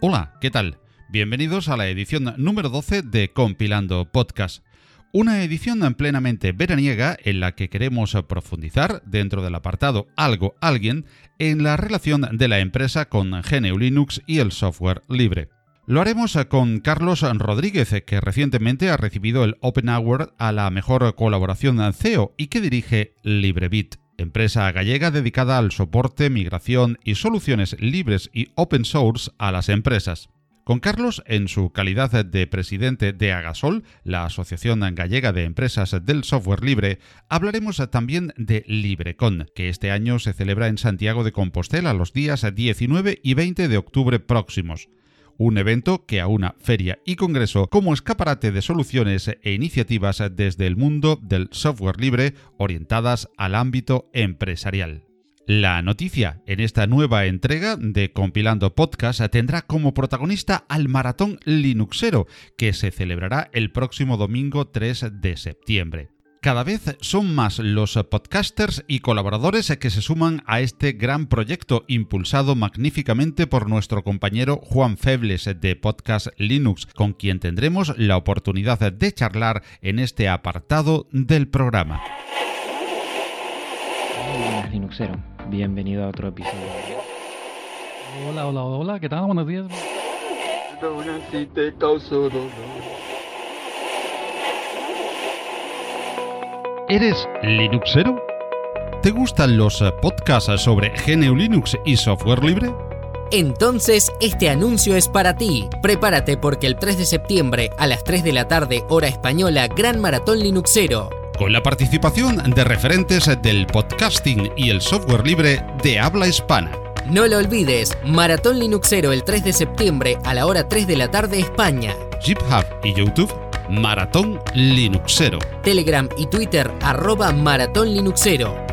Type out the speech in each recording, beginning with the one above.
Hola, ¿qué tal? Bienvenidos a la edición número 12 de Compilando Podcast. Una edición plenamente veraniega en la que queremos profundizar dentro del apartado Algo Alguien en la relación de la empresa con GNU Linux y el software libre. Lo haremos con Carlos Rodríguez, que recientemente ha recibido el Open Award a la mejor colaboración CEO y que dirige LibreBit, empresa gallega dedicada al soporte, migración y soluciones libres y open source a las empresas. Con Carlos, en su calidad de presidente de Agasol, la Asociación Gallega de Empresas del Software Libre, hablaremos también de LibreCon, que este año se celebra en Santiago de Compostela los días 19 y 20 de octubre próximos un evento que aúna feria y congreso como escaparate de soluciones e iniciativas desde el mundo del software libre orientadas al ámbito empresarial. La noticia en esta nueva entrega de Compilando Podcast tendrá como protagonista al Maratón Linuxero, que se celebrará el próximo domingo 3 de septiembre. Cada vez son más los podcasters y colaboradores que se suman a este gran proyecto impulsado magníficamente por nuestro compañero Juan Febles de Podcast Linux, con quien tendremos la oportunidad de charlar en este apartado del programa. Hola, Linuxero. Bienvenido a otro episodio. Hola, hola, hola, ¿qué tal? Buenos días. ¿Eres Linuxero? ¿Te gustan los eh, podcasts sobre GNU Linux y software libre? Entonces, este anuncio es para ti. Prepárate porque el 3 de septiembre a las 3 de la tarde, hora española, Gran Maratón Linuxero. Con la participación de referentes del podcasting y el software libre de habla hispana. No lo olvides, Maratón Linuxero el 3 de septiembre a la hora 3 de la tarde España. GitHub y YouTube Maratón Linuxero. Telegram y Twitter arroba Maratón Linuxero.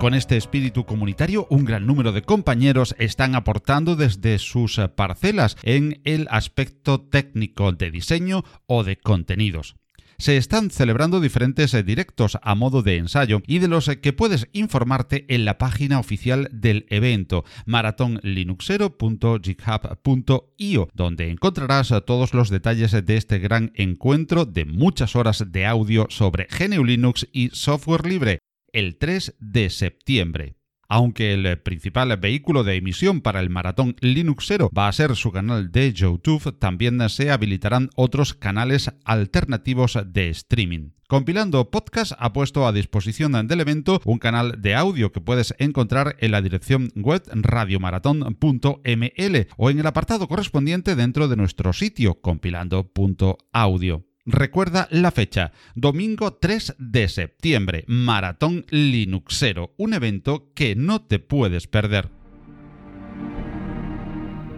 Con este espíritu comunitario, un gran número de compañeros están aportando desde sus parcelas en el aspecto técnico de diseño o de contenidos. Se están celebrando diferentes eh, directos a modo de ensayo y de los eh, que puedes informarte en la página oficial del evento maratonlinuxero.github.io, donde encontrarás eh, todos los detalles de este gran encuentro de muchas horas de audio sobre GNU Linux y software libre el 3 de septiembre. Aunque el principal vehículo de emisión para el maratón Linuxero va a ser su canal de YouTube, también se habilitarán otros canales alternativos de streaming. Compilando Podcast ha puesto a disposición del evento un canal de audio que puedes encontrar en la dirección web radiomaratón.ml o en el apartado correspondiente dentro de nuestro sitio compilando.audio. Recuerda la fecha, domingo 3 de septiembre, Maratón Linuxero, un evento que no te puedes perder.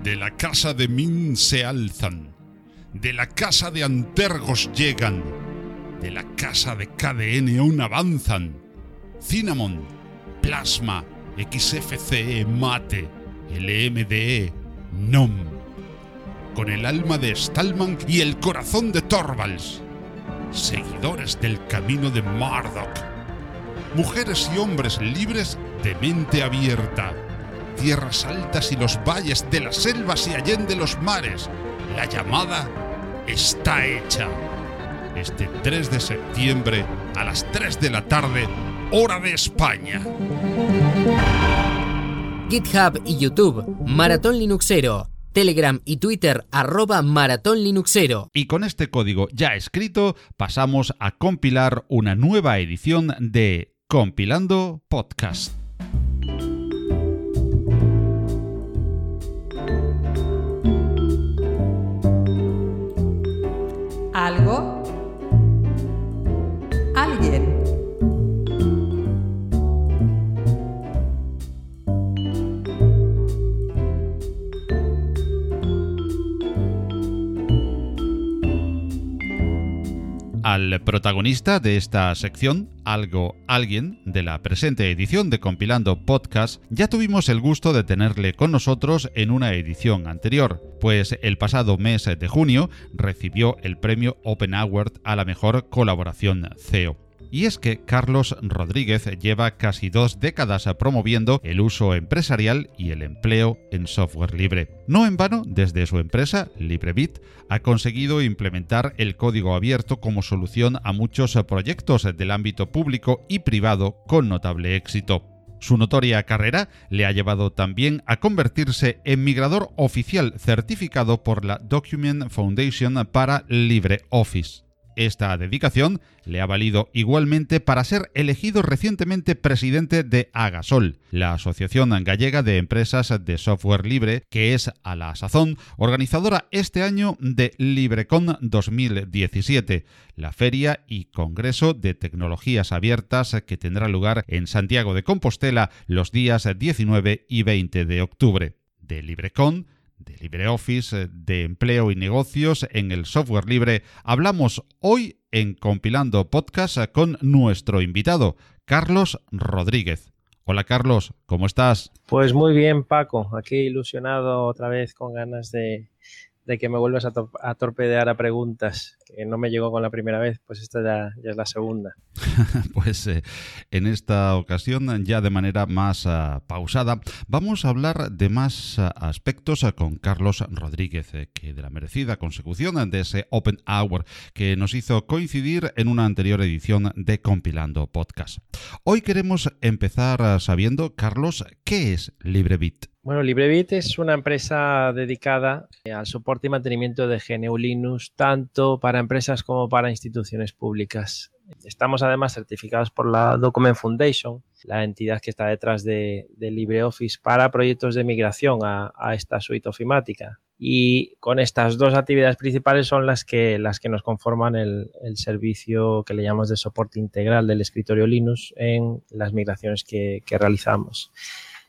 De la casa de Min se alzan, de la casa de Antergos llegan, de la casa de KDN aún avanzan. Cinnamon, Plasma, XFCE, Mate, LMDE, NOM con el alma de Stallman y el corazón de Torvalds. Seguidores del camino de Marduk. Mujeres y hombres libres de mente abierta. Tierras altas y los valles de las selvas y allende los mares. La llamada está hecha. Este 3 de septiembre a las 3 de la tarde, hora de España. GitHub y YouTube, Maratón Linuxero Telegram y Twitter arroba Maratón Linuxero. Y con este código ya escrito pasamos a compilar una nueva edición de Compilando Podcast. Algo. Alguien. Al protagonista de esta sección, algo alguien, de la presente edición de Compilando Podcast, ya tuvimos el gusto de tenerle con nosotros en una edición anterior, pues el pasado mes de junio recibió el premio Open Award a la mejor colaboración CEO. Y es que Carlos Rodríguez lleva casi dos décadas promoviendo el uso empresarial y el empleo en software libre. No en vano, desde su empresa, LibreBit, ha conseguido implementar el código abierto como solución a muchos proyectos del ámbito público y privado con notable éxito. Su notoria carrera le ha llevado también a convertirse en migrador oficial certificado por la Document Foundation para LibreOffice. Esta dedicación le ha valido igualmente para ser elegido recientemente presidente de Agasol, la Asociación Gallega de Empresas de Software Libre, que es a la sazón organizadora este año de LibreCon 2017, la feria y congreso de tecnologías abiertas que tendrá lugar en Santiago de Compostela los días 19 y 20 de octubre. De LibreCon de LibreOffice, eh, de empleo y negocios en el software libre, hablamos hoy en Compilando Podcast con nuestro invitado, Carlos Rodríguez. Hola Carlos, ¿cómo estás? Pues muy bien Paco, aquí ilusionado otra vez con ganas de, de que me vuelvas a, torpedear a preguntas, que no me llegó con la primera vez, pues esta ya, es la segunda. pues eh, en esta ocasión, ya de manera más ah, pausada, vamos a hablar de más ah, aspectos ah, con Carlos Rodríguez, eh, que de la merecida consecución de ese Open Hour que nos hizo coincidir en una anterior edición de Compilando Podcast. Hoy queremos empezar sabiendo, Carlos, ¿qué es LibreBit? Bueno, LibreBit es una empresa dedicada eh, al soporte y mantenimiento de GNU Linux, tanto para empresas como para instituciones públicas. Estamos además certificados por la Document Foundation, la entidad que está detrás de, LibreOffice para proyectos de migración a, esta suite ofimática. Y con estas dos actividades principales son las que, las que nos conforman el, servicio que le llamamos de soporte integral del escritorio Linux en las migraciones que, que realizamos.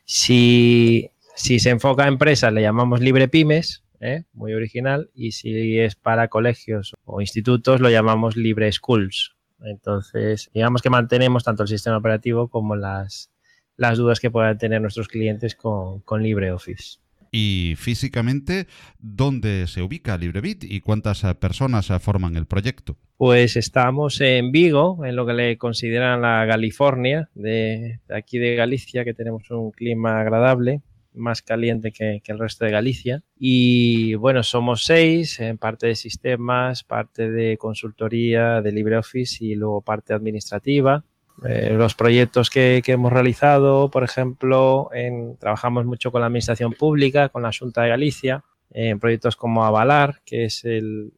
Si si se enfoca a empresas, le llamamos libre pymes, ¿eh? muy original, y si es para colegios o institutos, lo llamamos libre schools. Entonces, digamos que mantenemos tanto el sistema operativo como las, las dudas que puedan tener nuestros clientes con, con LibreOffice. Y físicamente, ¿dónde se ubica LibreBit y cuántas personas forman el proyecto? Pues estamos en Vigo, en lo que le consideran la California, de aquí de Galicia, que tenemos un clima agradable más caliente que, el resto de Galicia. Y bueno, somos seis, en parte de sistemas, parte de consultoría, de LibreOffice y luego parte administrativa. Eh, los proyectos que, hemos realizado, por ejemplo, en, trabajamos mucho con la administración pública, con la Junta de Galicia, en proyectos como Avalar, que es el,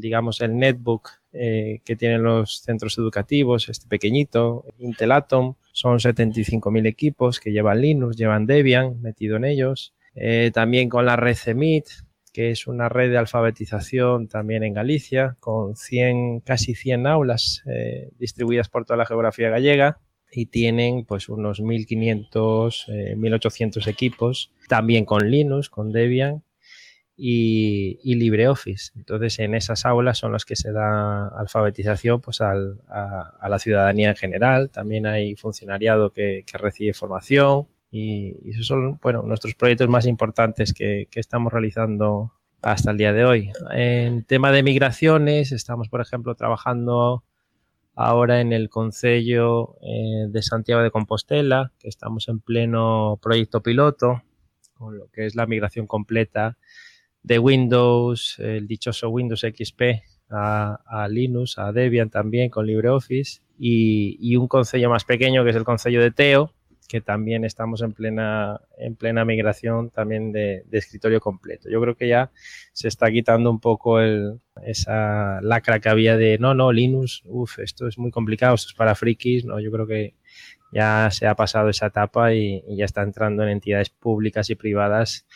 digamos, el netbook eh, que tienen los centros educativos, este pequeñito, Intel Atom, son 75.000 equipos que llevan Linux, llevan Debian metido en ellos. Eh, también con la red CEMIT, que es una red de alfabetización también en Galicia, con 100, casi 100 aulas eh, distribuidas por toda la geografía gallega. Y tienen pues unos 1.500, 1.800 equipos, también con Linux, con Debian y, LibreOffice. Entonces, en esas aulas son las que se da alfabetización pues, a, la ciudadanía en general. También hay funcionariado que, recibe formación y, esos son bueno, nuestros proyectos más importantes que, estamos realizando hasta el día de hoy. En tema de migraciones, estamos, por ejemplo, trabajando ahora en el Concello eh, de Santiago de Compostela, que estamos en pleno proyecto piloto, con lo que es la migración completa de Windows, el dichoso Windows XP a, Linux, a Debian también con LibreOffice y, un concello más pequeño que es el concello de Teo, que también estamos en plena, en plena migración también de, escritorio completo. Yo creo que ya se está quitando un poco el, esa lacra que había de no, no, Linux, uff, esto es muy complicado, esto es para frikis, no, yo creo que ya se ha pasado esa etapa y, y ya está entrando en entidades públicas y privadas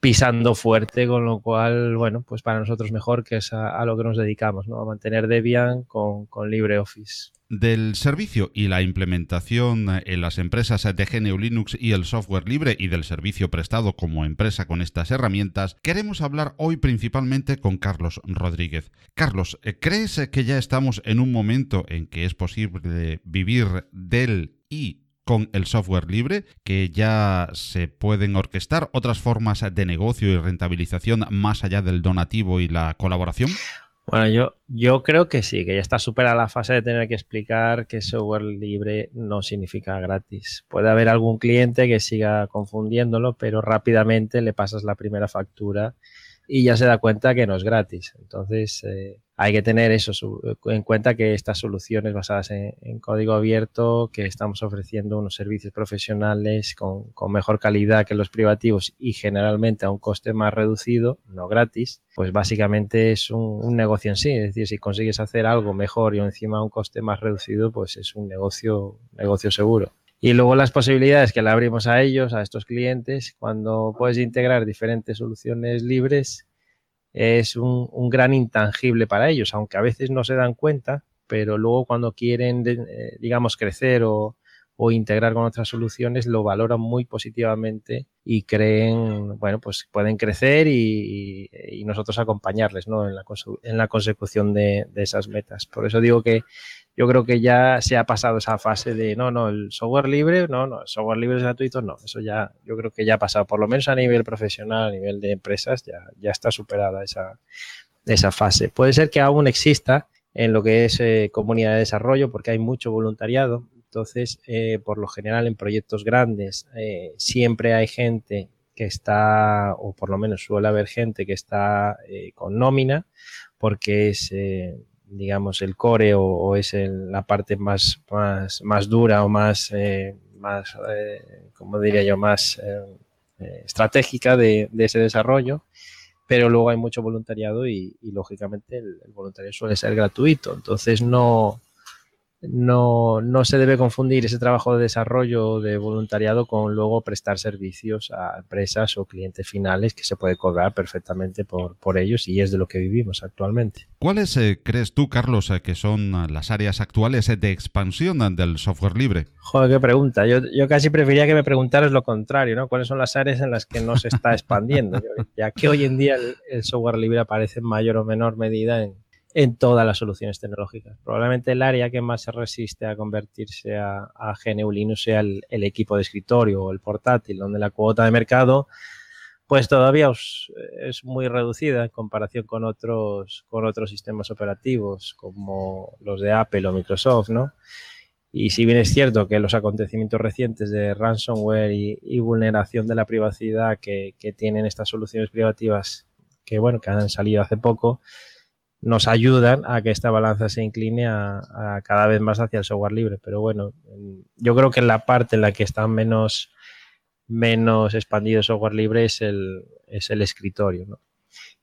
pisando fuerte, con lo cual, bueno, pues para nosotros mejor que es a, lo que nos dedicamos, ¿no? A mantener Debian con, con LibreOffice. Del servicio y la implementación en las empresas de GNU Linux y el software libre y del servicio prestado como empresa con estas herramientas, queremos hablar hoy principalmente con Carlos Rodríguez. Carlos, ¿crees que ya estamos en un momento en que es posible vivir del y con el software libre, que ya se pueden orquestar otras formas de negocio y rentabilización más allá del donativo y la colaboración? Bueno, yo, yo creo que sí, que ya está superada la fase de tener que explicar que software libre no significa gratis. Puede haber algún cliente que siga confundiéndolo, pero rápidamente le pasas la primera factura y ya se da cuenta que no es gratis. Entonces, eh, hay que tener eso en cuenta que estas soluciones basadas en, código abierto, que estamos ofreciendo unos servicios profesionales con, mejor calidad que los privativos y generalmente a un coste más reducido, no gratis, pues básicamente es un, negocio en sí. Es decir, si consigues hacer algo mejor y encima a un coste más reducido, pues es un negocio, negocio seguro. Y luego las posibilidades que le abrimos a ellos, a estos clientes, cuando puedes integrar diferentes soluciones libres, es un, gran intangible para ellos, aunque a veces no se dan cuenta, pero luego cuando quieren, eh, digamos, crecer o, integrar con otras soluciones, lo valoran muy positivamente y creen, bueno, pues pueden crecer y, nosotros acompañarles ¿no? en, la, en la consecución de, de, esas metas. Por eso digo que yo creo que ya se ha pasado esa fase de no, no, el software libre, no, no, el software libre es gratuito, no, eso ya, yo creo que ya ha pasado, por lo menos a nivel profesional, a nivel de empresas, ya, ya está superada esa, esa fase. Puede ser que aún exista en lo que es eh, comunidad de desarrollo, porque hay mucho voluntariado, entonces, eh, por lo general, en proyectos grandes eh, siempre hay gente que está, o por lo menos suele haber gente que está con nómina, porque es digamos, el core o, es la parte más, más, más, dura o más, eh, más eh, como diría yo, más eh, estratégica de, ese desarrollo. Pero luego hay mucho voluntariado y, lógicamente, el, el, suele ser gratuito. Entonces, no, no, no se debe confundir ese trabajo de desarrollo de voluntariado con luego prestar servicios a empresas o clientes finales que se puede cobrar perfectamente por, por ellos y es de lo que vivimos actualmente. ¿Cuáles eh, crees tú, Carlos, eh, que son las áreas actuales de expansión del software libre? Joder, qué pregunta. Yo, yo casi preferiría que me preguntaras lo contrario, ¿no? ¿Cuáles son las áreas en las que no se está expandiendo? ya que hoy en día el software libre aparece en mayor o menor medida en, en todas las soluciones tecnológicas. Probablemente el área que más se resiste a convertirse a, a GNU Linux sea el, equipo de escritorio o el portátil, donde la cuota de mercado pues todavía es muy reducida en comparación con otros, con otros sistemas operativos como los de Apple o Microsoft, ¿no? Y si bien es cierto que los acontecimientos recientes de ransomware y, vulneración de la privacidad que, que, tienen estas soluciones privativas, que bueno, que han salido hace poco, nos ayudan a que esta balanza se incline a, cada vez más hacia el software libre. Pero bueno, yo creo que la parte en la que está menos, menos expandido el software libre es el, es el escritorio. ¿no?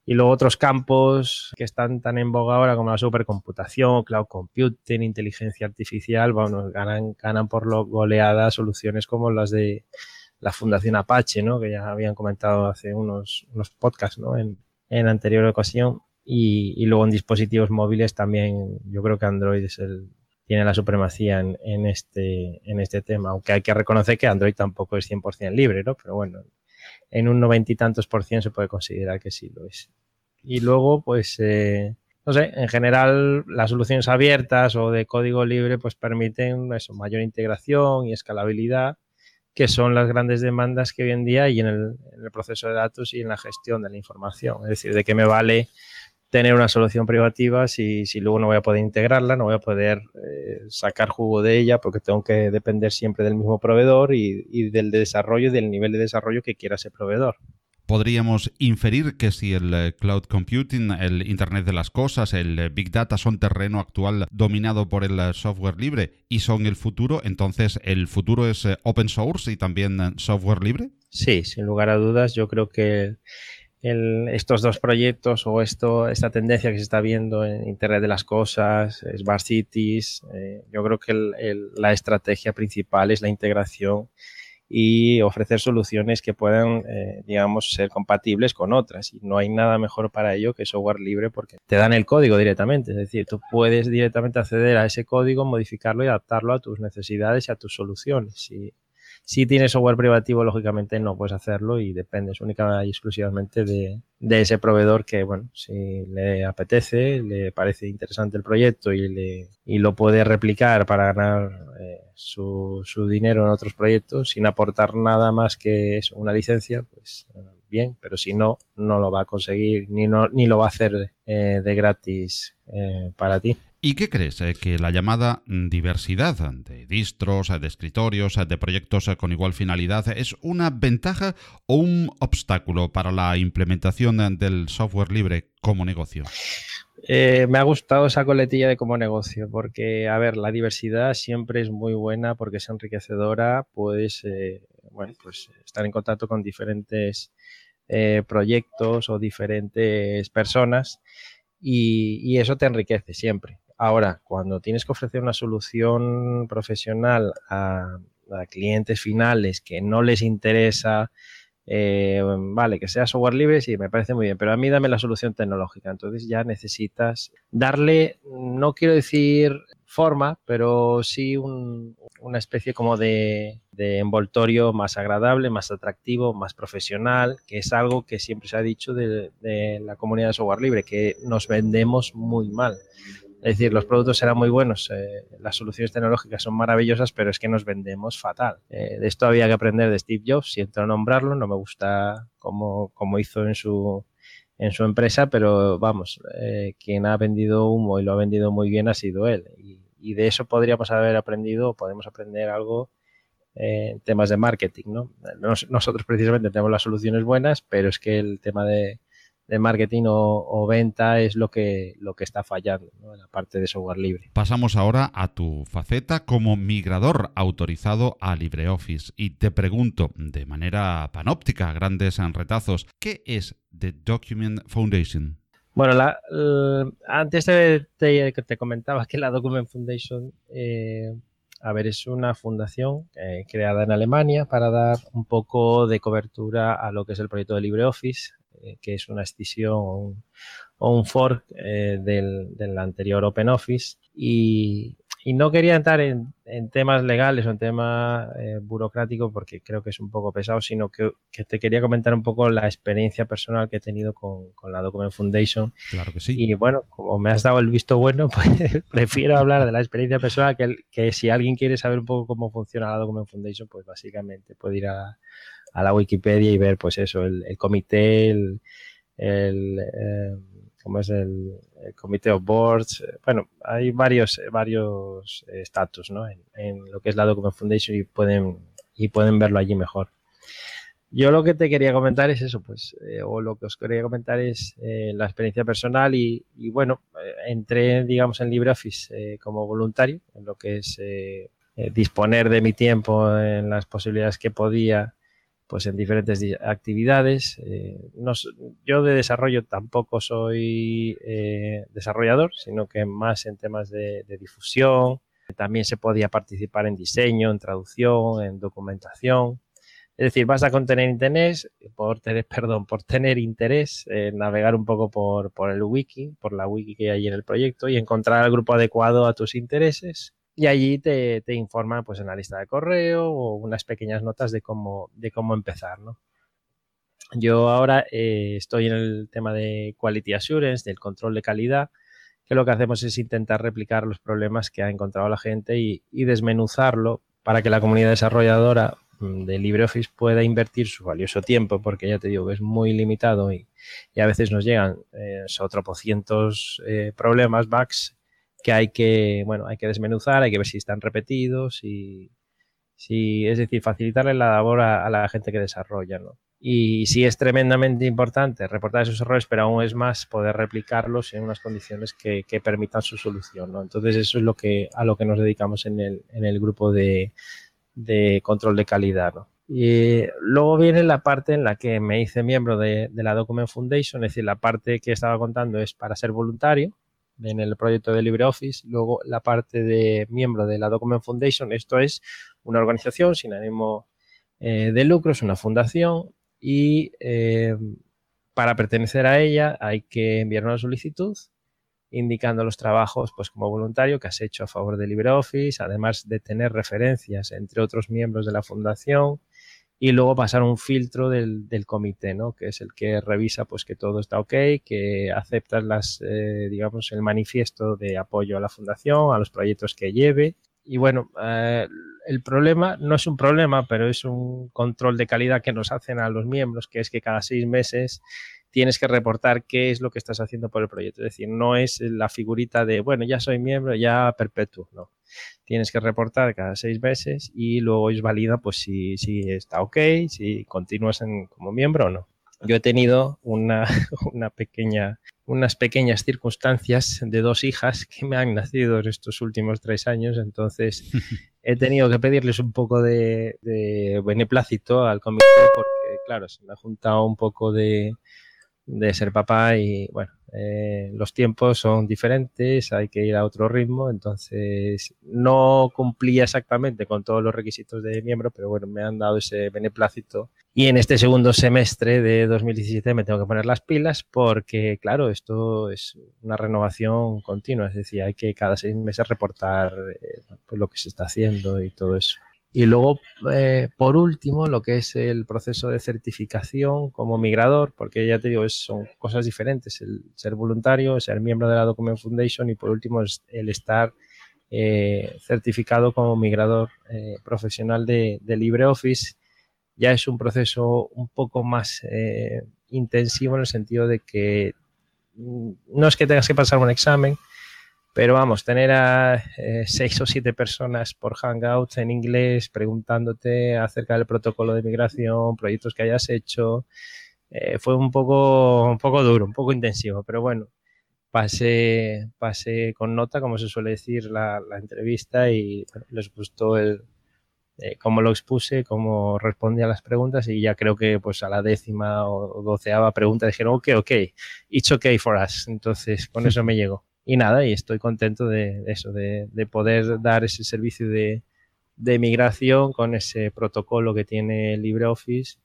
Y luego otros campos que están tan en boga ahora como la supercomputación, cloud computing, inteligencia artificial, bueno, ganan, ganan por lo goleada soluciones como las de la Fundación Apache, ¿no? que ya habían comentado hace unos, unos podcasts ¿no? en, en anterior ocasión y, luego en dispositivos móviles también yo creo que Android es el, tiene la supremacía en, este, en este tema, aunque hay que reconocer que Android tampoco es 100% libre, ¿no? Pero bueno, en un noventa y tantos por ciento se puede considerar que sí lo es. Y luego, pues, eh, no sé, en general las soluciones abiertas o de código libre pues permiten eso, mayor integración y escalabilidad, que son las grandes demandas que hoy en día hay en en el proceso de datos y en la gestión de la información. Es decir, de qué me vale tener una solución privativa si, si luego no voy a poder integrarla, no voy a poder eh, sacar jugo de ella porque tengo que depender siempre del mismo proveedor y, y del desarrollo, del nivel de desarrollo que quiera ese proveedor. Podríamos inferir que si el eh, cloud computing, el Internet de las Cosas, el eh, Big Data son terreno actual dominado por el software libre y son el futuro, entonces el futuro es open source y también software libre? Sí, sin lugar a dudas, yo creo que estos dos proyectos o esto, esta tendencia que se está viendo en Internet de las Cosas, Smart Cities, eh, yo creo que la estrategia principal es la integración y ofrecer soluciones que puedan, eh, digamos, ser compatibles con otras. Y no hay nada mejor para ello que software libre porque te dan el código directamente. Es decir, tú puedes directamente acceder a ese código, modificarlo y adaptarlo a tus necesidades y a tus soluciones. Si tienes software privativo, lógicamente no puedes hacerlo y dependes única y exclusivamente de, ese proveedor que, bueno, si le apetece, le parece interesante el proyecto y, le, y lo puede replicar para ganar eh, su, su, dinero en otros proyectos sin aportar nada más que una licencia, pues eh, bien, pero si no, no lo va a conseguir ni, no, ni lo va a hacer eh, de gratis para ti. ¿Y qué crees? Eh, ¿Que la llamada diversidad de distros, de escritorios, de proyectos con igual finalidad es una ventaja o un obstáculo para la implementación del software libre como negocio? Eh, me ha gustado esa coletilla de como negocio, porque, a ver, la diversidad siempre es muy buena porque es enriquecedora, puedes, eh, pues estar en contacto con diferentes proyectos o diferentes personas y, eso te enriquece siempre. Ahora, cuando tienes que ofrecer una solución profesional a, clientes finales que no les interesa, eh, vale, que sea software libre, sí, me parece muy bien, pero a mí dame la solución tecnológica. Entonces ya necesitas darle, no quiero decir forma, pero sí una especie como de, envoltorio más agradable, más atractivo, más profesional, que es algo que siempre se ha dicho de la comunidad de software libre, que nos vendemos muy mal. Es decir, los productos serán muy buenos, eh, las soluciones tecnológicas son maravillosas, pero es que nos vendemos fatal. Eh, de esto había que aprender de Steve Jobs, siento nombrarlo, no me gusta como, como hizo en su, en su empresa, pero vamos, eh, quien ha vendido humo y lo ha vendido muy bien ha sido él. Y, de eso podríamos haber aprendido, podemos aprender algo en temas de marketing, ¿no? nosotros precisamente tenemos las soluciones buenas, pero es que el tema de, de marketing o, venta es lo que, lo que está fallando en la parte de software libre. Pasamos ahora a tu faceta como migrador autorizado a LibreOffice y te pregunto de manera panóptica, grandes retazos, ¿qué es The Document Foundation? Bueno, la, antes te, te, comentaba que la Document Foundation, eh, a ver, es una fundación eh, creada en Alemania para dar un poco de cobertura a lo que es el proyecto de LibreOffice, eh, que es una escisión o un, fork eh, del, anterior OpenOffice. Y, y no quería entrar en, temas legales o en temas eh, burocráticos porque creo que es un poco pesado, sino que, te quería comentar un poco la experiencia personal que he tenido con, la Document Foundation. Claro que sí. Y bueno, como me has dado el visto bueno, pues prefiero hablar de la experiencia personal que, que si alguien quiere saber un poco cómo funciona la Document Foundation, pues básicamente puede ir a, a la Wikipedia y ver, pues eso, el, comité, el, el eh, ¿cómo es el, comité of boards? Bueno, hay varios, varios estatus, ¿no? En, lo que es la Document Foundation y pueden, y pueden verlo allí mejor. Yo lo que te quería comentar es eso, pues, eh, o lo que os quería comentar es eh, la experiencia personal y, y bueno, entré, digamos, en LibreOffice como voluntario, en lo que es disponer de mi tiempo en las posibilidades que podía pues en diferentes actividades. Eh, yo de desarrollo tampoco soy eh, desarrollador, sino que más en temas de, difusión. También se podía participar en diseño, en traducción, en documentación. Es decir, vas a contener interés, por tener, perdón, por tener interés, en navegar un poco por, por el wiki, por la wiki que hay en el proyecto y encontrar el grupo adecuado a tus intereses y allí te, te, informan pues en la lista de correo o unas pequeñas notas de cómo, de cómo empezar, ¿no? Yo ahora eh, estoy en el tema de Quality Assurance, del control de calidad, que lo que hacemos es intentar replicar los problemas que ha encontrado la gente y, desmenuzarlo para que la comunidad desarrolladora mm, de LibreOffice pueda invertir su valioso tiempo, porque ya te digo es muy limitado y, a veces nos llegan eh, cientos eh, problemas, bugs que hay que, bueno, hay que desmenuzar, hay que ver si están repetidos y si, es decir, facilitarle la labor a, la gente que desarrolla, ¿no? Y sí es tremendamente importante reportar esos errores, pero aún es más poder replicarlos en unas condiciones que, permitan su solución, ¿no? Entonces eso es lo que, a lo que nos dedicamos en el, en el grupo de, de control de calidad, ¿no? Y luego viene la parte en la que me hice miembro de, de, la Document Foundation, es decir, la parte que estaba contando es para ser voluntario, en el proyecto de LibreOffice. Luego la parte de miembro de la Document Foundation. Esto es una organización sin ánimo eh, de lucro, es una fundación y para pertenecer a ella hay que enviar una solicitud indicando los trabajos pues como voluntario que has hecho a favor de LibreOffice, además de tener referencias entre otros miembros de la fundación y luego pasar un filtro del, comité, ¿no? Que es el que revisa pues que todo está ok, que aceptas las, eh, digamos, el manifiesto de apoyo a la fundación, a los proyectos que lleve. Y bueno, eh, el problema no es un problema, pero es un control de calidad que nos hacen a los miembros, que es que cada seis meses tienes que reportar qué es lo que estás haciendo por el proyecto. Es decir, no es la figurita de, bueno, ya soy miembro, ya perpetuo, no. Tienes que reportar cada seis meses y luego es válida pues si, si está ok, si continúas como miembro o no. Yo he tenido una, una pequeña, unas pequeñas circunstancias de dos hijas que me han nacido en estos últimos tres años, entonces he tenido que pedirles un poco de, de beneplácito al comité porque, claro, se me ha juntado un poco de, de ser papá y bueno, eh, los tiempos son diferentes, hay que ir a otro ritmo, entonces no cumplía exactamente con todos los requisitos de miembro, pero bueno, me han dado ese beneplácito y en este segundo semestre de 2017 me tengo que poner las pilas porque claro, esto es una renovación continua, es decir, hay que cada seis meses reportar eh, pues lo que se está haciendo y todo eso. Y luego, eh, por último, lo que es el proceso de certificación como migrador, porque ya te digo, son cosas diferentes, el ser voluntario, ser miembro de la Document Foundation y por último el estar eh, certificado como migrador eh, profesional de, de, LibreOffice. Ya es un proceso un poco más intensivo en el sentido de que mm, no es que tengas que pasar un examen, pero vamos, tener a eh, seis o siete personas por Hangouts en inglés preguntándote acerca del protocolo de migración, proyectos que hayas hecho, eh, fue un poco, un poco duro, un poco intensivo, pero bueno, pasé, pasé con nota, como se suele decir, la, entrevista y les gustó el, eh, cómo lo expuse, cómo respondí a las preguntas y ya creo que pues a la décima o doceava pregunta dijeron, ok, ok, it's okay for us. Entonces, con eso me llegó y nada, y estoy contento de, eso, de, poder dar ese servicio de, de migración con ese protocolo que tiene LibreOffice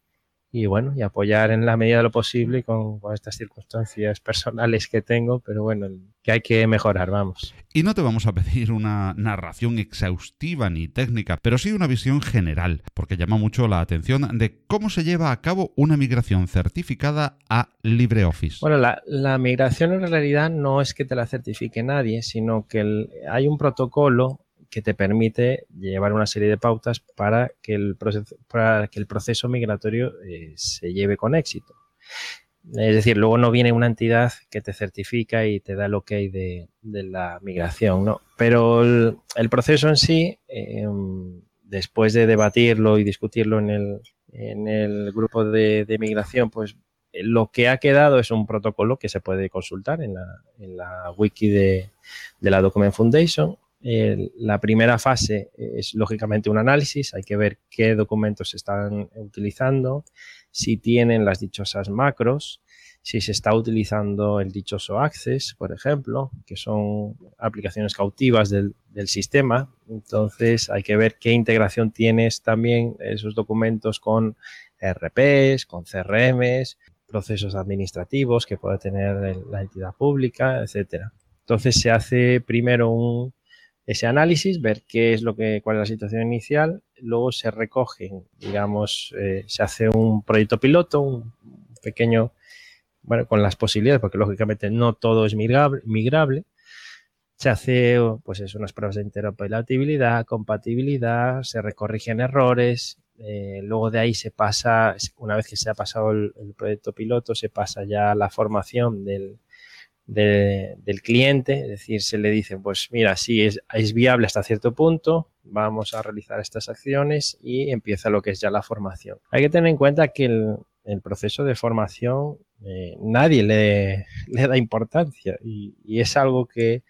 y bueno, y apoyar en la medida de lo posible con, con, estas circunstancias personales que tengo, pero bueno, que hay que mejorar, vamos. Y no te vamos a pedir una narración exhaustiva ni técnica, pero sí una visión general, porque llama mucho la atención de cómo se lleva a cabo una migración certificada a LibreOffice. Bueno, la, la migración en realidad no es que te la certifique nadie, sino que el, hay un protocolo que te permite llevar una serie de pautas para que el proceso, para que el proceso migratorio eh, se lleve con éxito. Es decir, luego no viene una entidad que te certifica y te da el ok de, de la migración, ¿no? Pero el, proceso en sí, em, después de debatirlo y discutirlo en el, en el grupo de, de, migración, pues lo que ha quedado es un protocolo que se puede consultar en la, en la wiki de, de la Document Foundation la primera fase es lógicamente un análisis, hay que ver qué documentos se están utilizando, si tienen las dichosas macros, si se está utilizando el dichoso Access, por ejemplo, que son aplicaciones cautivas del, del sistema. Entonces hay que ver qué integración tienes también esos documentos con RPs, con CRMs, procesos administrativos que puede tener la entidad pública, etcétera. Entonces se hace primero un, ese análisis, ver qué es lo que, cuál es la situación inicial, luego se recogen, digamos, eh, se hace un proyecto piloto, un pequeño, bueno, con las posibilidades, porque lógicamente no todo es migrable, se hace, pues es unas pruebas de interoperabilidad, compatibilidad, se recorrigen errores, eh, luego de ahí se pasa, una vez que se ha pasado el, el proyecto piloto, se pasa ya a la formación del, del cliente, es decir, se le dice, pues mira, si es, viable hasta cierto punto, vamos a realizar estas acciones y empieza lo que es ya la formación. Hay que tener en cuenta que el, proceso de formación eh, nadie le, le, da importancia y, y es algo que,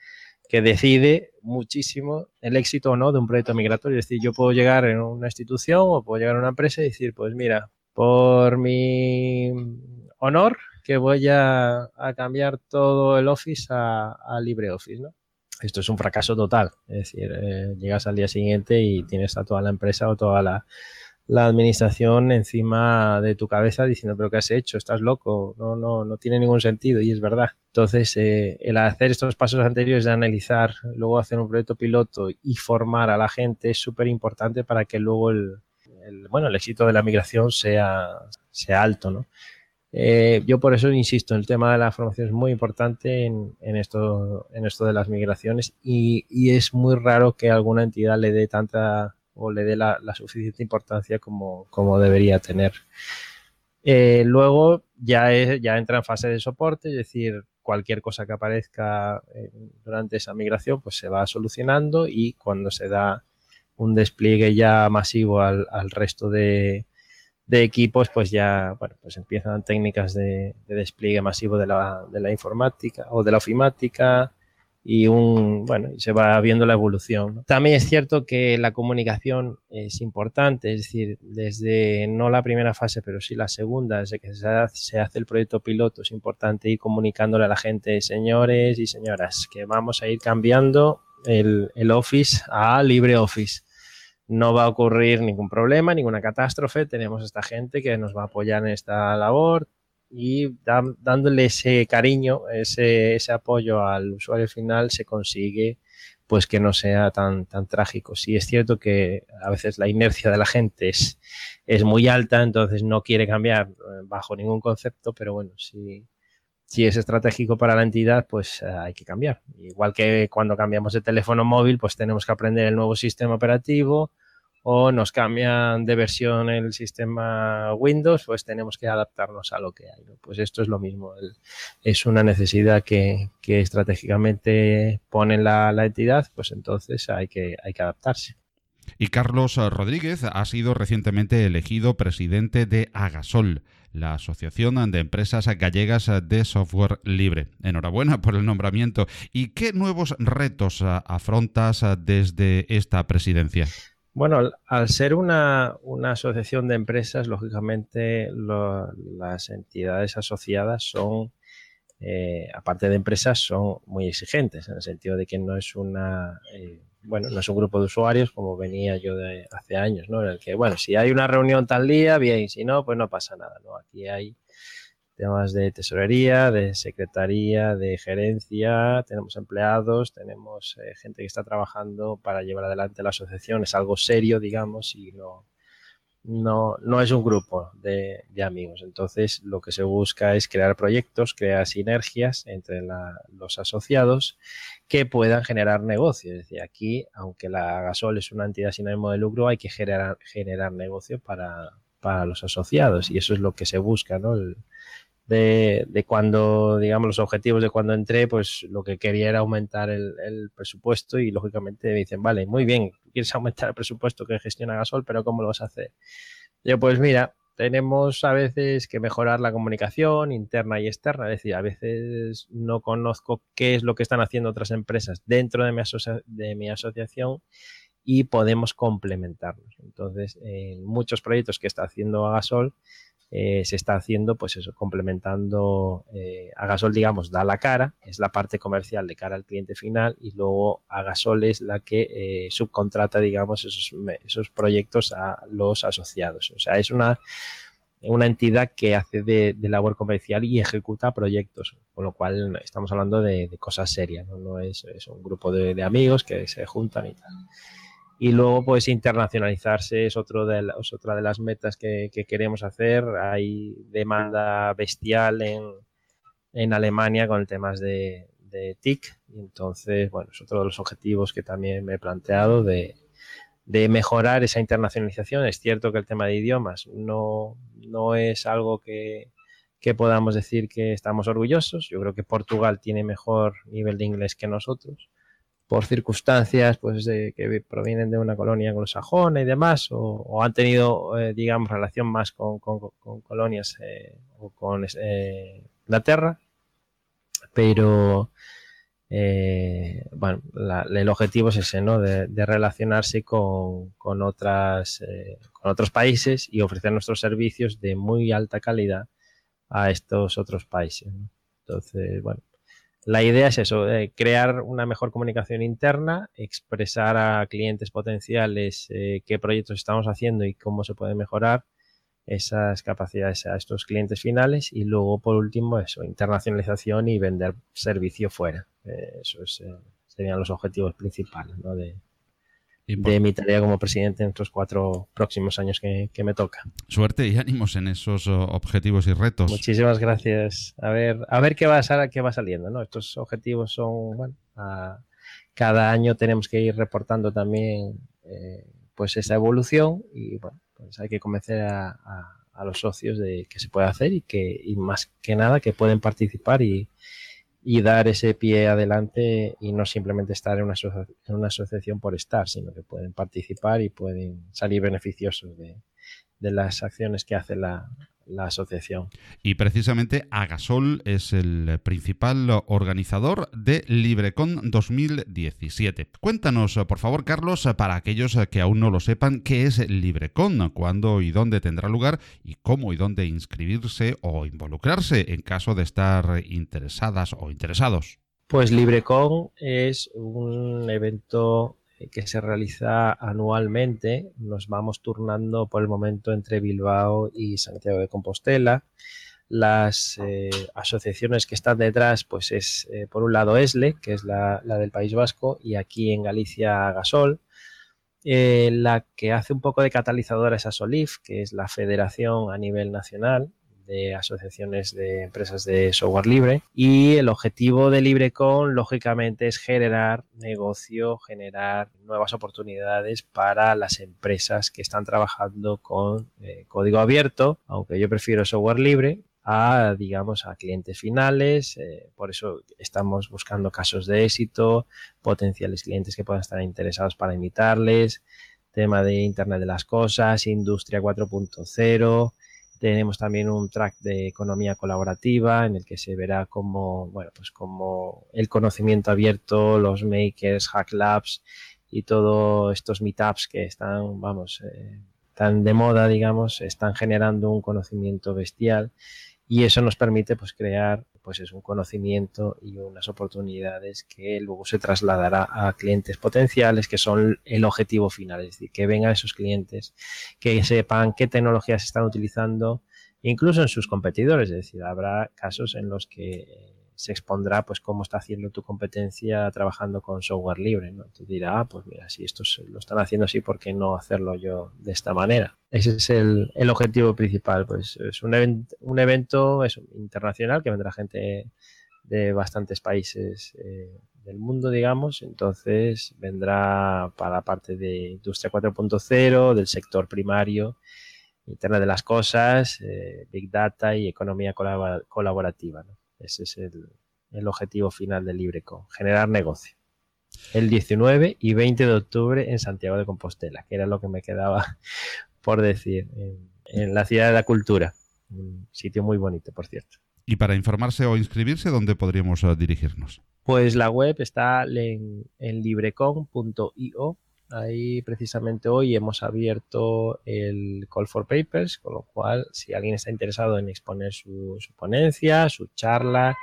que, decide muchísimo el éxito o no de un proyecto migratorio. Es decir, yo puedo llegar en una institución o puedo llegar a una empresa y decir, pues mira, por mi honor, que voy a, cambiar todo el Office a, LibreOffice, ¿no? Esto es un fracaso total. Es decir, eh, llegas al día siguiente y tienes a toda la empresa o toda la, administración encima de tu cabeza diciendo, pero ¿qué has hecho? Estás loco, no, no, no tiene ningún sentido y es verdad. Entonces, eh, el hacer estos pasos anteriores de analizar, luego hacer un proyecto piloto y formar a la gente es súper importante para que luego el, bueno, el éxito de la migración sea, sea alto, ¿no? Eh, yo por eso insisto, el tema de la formación es muy importante en, esto, de las migraciones y, es muy raro que alguna entidad le dé tanta o le dé la, suficiente importancia como, debería tener. Eh, luego ya, ya entra en fase de soporte, es decir, cualquier cosa que aparezca eh, durante esa migración pues se va solucionando y cuando se da un despliegue ya masivo al, resto de, equipos, pues ya bueno, pues empiezan técnicas de, de despliegue masivo de la, de informática o de la ofimática, y un bueno se va viendo la evolución. También es cierto que la comunicación es importante, es decir, desde no la primera fase, pero sí la segunda, desde que se hace, el proyecto piloto, es importante ir comunicándole a la gente, señores y señoras, que vamos a ir cambiando el, el Office a LibreOffice. No va a ocurrir ningún problema, ninguna catástrofe. Tenemos esta gente que nos va a apoyar en esta labor y dándole ese cariño, ese, ese, apoyo al usuario final se consigue pues que no sea tan, tan trágico. Sí es cierto que a veces la inercia de la gente es, es muy alta, entonces no quiere cambiar eh, bajo ningún concepto, pero bueno, si, si es estratégico para la entidad, pues eh, hay que cambiar. Igual que cuando cambiamos de teléfono móvil, pues tenemos que aprender el nuevo sistema operativo, o nos cambian de versión el sistema Windows, pues tenemos que adaptarnos a lo que hay. Pues esto es lo mismo, es una necesidad que, estratégicamente pone la, la, entidad, pues entonces hay que, hay que adaptarse. Y Carlos Rodríguez ha sido recientemente elegido presidente de Agasol, la Asociación de Empresas Gallegas de Software Libre. Enhorabuena por el nombramiento. ¿Y qué nuevos retos afrontas desde esta presidencia? Bueno, al, ser una, asociación de empresas, lógicamente las entidades asociadas son, eh, aparte de empresas, son muy exigentes, en el sentido de que no es una, eh, bueno, no es un grupo de usuarios como venía yo de hace años, ¿no? En el que, bueno, si hay una reunión tal día, bien, si no, pues no pasa nada, ¿no? Aquí hay temas de tesorería, de secretaría, de gerencia, tenemos empleados, tenemos eh, gente que está trabajando para llevar adelante la asociación, es algo serio, digamos, y no, no, no es un grupo de, amigos. Entonces, lo que se busca es crear proyectos, crear sinergias entre los asociados que puedan generar negocio. Es decir, aquí, aunque la Gasol es una entidad sin ánimo de lucro, hay que generar, generar negocio para, para los asociados y eso es lo que se busca, ¿no? De, cuando, digamos, los objetivos de cuando entré, pues lo que quería era aumentar el, presupuesto y lógicamente me dicen, vale, muy bien, quieres aumentar el presupuesto que gestiona Gasol, pero ¿cómo lo vas a hacer? Yo, pues mira, tenemos a veces que mejorar la comunicación interna y externa, es decir, a veces no conozco qué es lo que están haciendo otras empresas dentro de mi, de mi asociación y podemos complementarnos. Entonces, en muchos proyectos que está haciendo Agasol, eh, se está haciendo, pues eso, complementando eh, Agasol, digamos, da la cara, es la parte comercial de cara al cliente final y luego Agasol es la que eh, subcontrata, digamos, esos, esos proyectos a los asociados. O sea, es una, una entidad que hace de, labor comercial y ejecuta proyectos, con lo cual estamos hablando de, cosas serias, no, es, un grupo de, de amigos que se juntan y tal. Y luego, pues internacionalizarse es, otro de otra de las metas que, queremos hacer. Hay demanda bestial en, en Alemania con temas de, de TIC. Entonces, bueno, es otro de los objetivos que también me he planteado de, de mejorar esa internacionalización. Es cierto que el tema de idiomas no, no es algo que, que podamos decir que estamos orgullosos. Yo creo que Portugal tiene mejor nivel de inglés que nosotros por circunstancias pues que provienen de una colonia anglosajona y demás, o, han tenido, eh, digamos, relación más con, colonias eh, o con eh, Inglaterra, pero bueno, el objetivo es ese, ¿no? De, relacionarse con, otras, con otros países y ofrecer nuestros servicios de muy alta calidad a estos otros países. Entonces, bueno, la idea es eso, eh, crear una mejor comunicación interna, expresar a clientes potenciales eh, qué proyectos estamos haciendo y cómo se puede mejorar esas capacidades a estos clientes finales y luego por último eso, internacionalización y vender servicio fuera. Eh, eso serían los objetivos principales ¿no? de, de mi tarea como presidente en estos cuatro próximos años que, me toca. Suerte y ánimos en esos objetivos y retos. Muchísimas gracias. A ver, a ver qué va a qué va saliendo, ¿no? Estos objetivos son, bueno, cada año tenemos que ir reportando también eh, pues esa evolución y bueno, pues hay que convencer a, los socios de que se puede hacer y que y más que nada que pueden participar y, y dar ese pie adelante y no simplemente estar en una, en una asociación por estar, sino que pueden participar y pueden salir beneficiosos de, de las acciones que hace la, la asociación. Y precisamente Agasol es el principal organizador de LibreCon 2017. Cuéntanos, por favor, Carlos, para aquellos que aún no lo sepan, qué es LibreCon, cuándo y dónde tendrá lugar y cómo y dónde inscribirse o involucrarse en caso de estar interesadas o interesados. Pues LibreCon es un evento que se realiza anualmente. Nos vamos turnando por el momento entre Bilbao y Santiago de Compostela. Las eh, asociaciones que están detrás, pues es eh, por un lado ESLE, que es la, del País Vasco, y aquí en Galicia Gasol. Eh, la que hace un poco de catalizadora es ASOLIF, que es la federación a nivel nacional de asociaciones de empresas de software libre y el objetivo de LibreCon lógicamente es generar negocio, generar nuevas oportunidades para las empresas que están trabajando con eh, código abierto, aunque yo prefiero software libre, a, digamos, a clientes finales. Eh, por eso estamos buscando casos de éxito, potenciales clientes que puedan estar interesados para invitarles, tema de Internet de las Cosas, Industria 4.0, tenemos también un track de economía colaborativa en el que se verá cómo, bueno, pues como el conocimiento abierto, los makers, hack labs y todos estos meetups que están, vamos, eh, tan de moda, digamos, están generando un conocimiento bestial y eso nos permite pues crear pues es un conocimiento y unas oportunidades que luego se trasladará a clientes potenciales que son el objetivo final, es decir, que vengan esos clientes, que sepan qué tecnologías están utilizando, incluso en sus competidores, es decir, habrá casos en los que se expondrá pues cómo está haciendo tu competencia trabajando con software libre, ¿no? Tú dirás, ah, pues mira, si estos lo están haciendo así, ¿por qué no hacerlo yo de esta manera? Ese es el, el objetivo principal, pues es un, un evento es internacional que vendrá gente de bastantes países eh, del mundo, digamos, entonces vendrá para la parte de industria 4.0, del sector primario, Internet de las Cosas, eh, Big Data y economía colaborativa. Ese es el, objetivo final de LibreCon, generar negocio. El 19 y 20 de octubre en Santiago de Compostela, que era lo que me quedaba por decir, en, la ciudad de la cultura. Un sitio muy bonito, por cierto. ¿Y para informarse o inscribirse, dónde podríamos eh, dirigirnos? Pues la web está en, librecon.io. Ahí precisamente hoy hemos abierto el Call for Papers, con lo cual si alguien está interesado en exponer su, ponencia, su charla,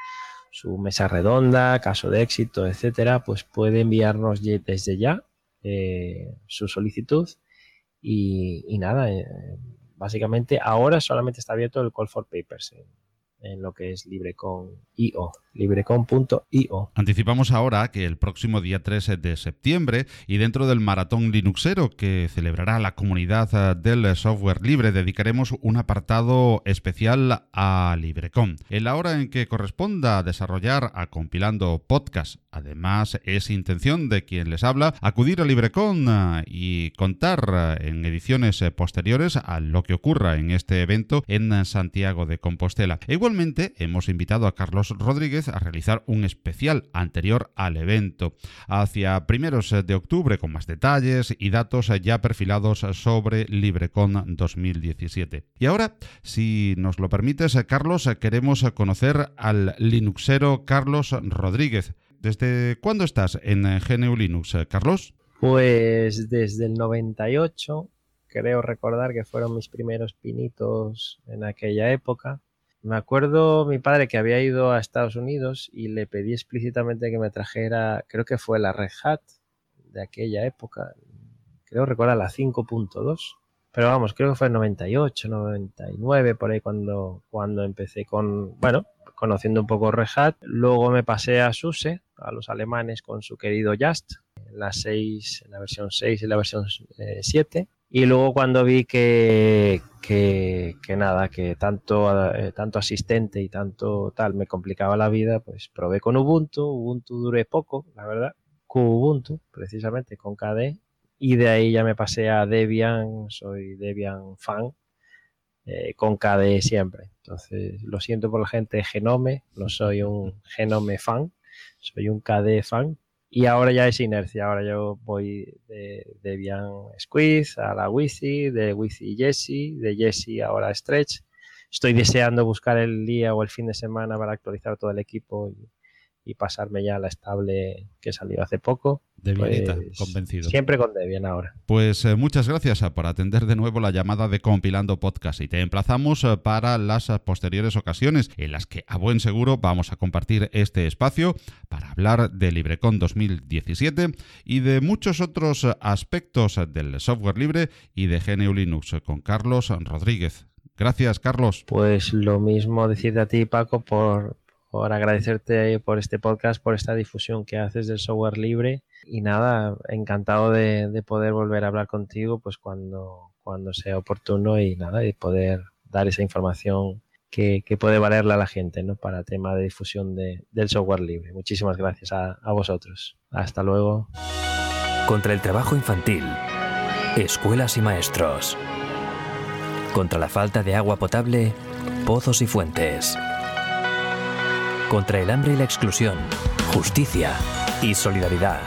su mesa redonda, caso de éxito, etcétera, pues puede enviarnos desde ya eh, su solicitud. Y, nada, eh, básicamente ahora solamente está abierto el Call for Papers lo que es LibreCon.io, librecon.io. Anticipamos ahora que el próximo día 13 de septiembre y dentro del maratón Linuxero que celebrará la comunidad eh, del software libre dedicaremos un apartado especial a LibreCon. En la hora en que corresponda desarrollar a compilando podcast, además es intención de quien les habla acudir a LibreCon eh, y contar eh, en ediciones posteriores a lo que ocurra en este evento en Santiago de Compostela. igual Igualmente, hemos invitado a Carlos Rodríguez a realizar un especial anterior al evento, hacia primeros de octubre, con más detalles y datos ya perfilados sobre LibreCon 2017. Y ahora, si nos lo permites, Carlos, queremos conocer al Linuxero Carlos Rodríguez. ¿Desde cuándo estás en GNU Linux, Carlos? Pues desde el 98, creo recordar que fueron mis primeros pinitos en aquella época Me acuerdo mi padre que había ido a Estados Unidos y le pedí explícitamente que me trajera, creo que fue la Red Hat de aquella época, creo recuerda la 5.2, pero vamos, creo que fue en 98, 99, por ahí cuando, cuando empecé con, bueno, conociendo un poco Red Hat. Luego me pasé a SUSE, a los alemanes con su querido Just, la 6, la versión 6 y la versión 7. Y luego cuando vi que, que, nada, que tanto, eh, tanto asistente y tanto tal me complicaba la vida, pues probé con Ubuntu. Ubuntu duré poco, la verdad. Ubuntu, precisamente, con KDE. Y de ahí ya me pasé a Debian, soy Debian fan, eh, con KDE siempre. Entonces, lo siento por la gente de Genome, no soy un Genome fan, soy un KDE fan, y ahora ya es inercia, ahora yo voy de Debian Squeeze a la Wisi, de Wisi Jesse, de Jesse ahora Stretch. Estoy deseando buscar el día o el fin de semana para actualizar todo el equipo y, y pasarme ya a la estable que salió hace poco. Debianita, pues, convencido. Siempre con Debian ahora. Pues eh, muchas gracias eh, por atender de nuevo la llamada de Compilando Podcast y te emplazamos eh, para las posteriores ocasiones en las que a buen seguro vamos a compartir este espacio para hablar de LibreCon 2017 y de muchos otros aspectos del software libre y de GNU Linux con Carlos Rodríguez. Gracias, Carlos. Pues lo mismo decirte a ti, Paco, por, por agradecerte por este podcast, por esta difusión que haces del software libre. Y nada, encantado de, poder volver a hablar contigo pues cuando, cuando sea oportuno y nada, y poder dar esa información que, puede valerle a la gente ¿no? para tema de difusión del software libre. Muchísimas gracias a, a vosotros. Hasta luego. Contra el trabajo infantil, escuelas y maestros. Contra la falta de agua potable, pozos y fuentes contra el hambre y la exclusión, justicia y solidaridad.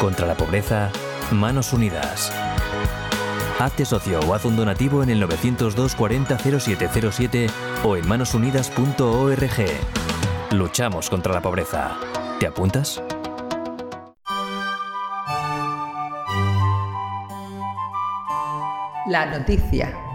Contra la pobreza, manos unidas. Hazte socio o haz un donativo en el 902 40 0707 o en manosunidas.org. Luchamos contra la pobreza. ¿Te apuntas? La noticia.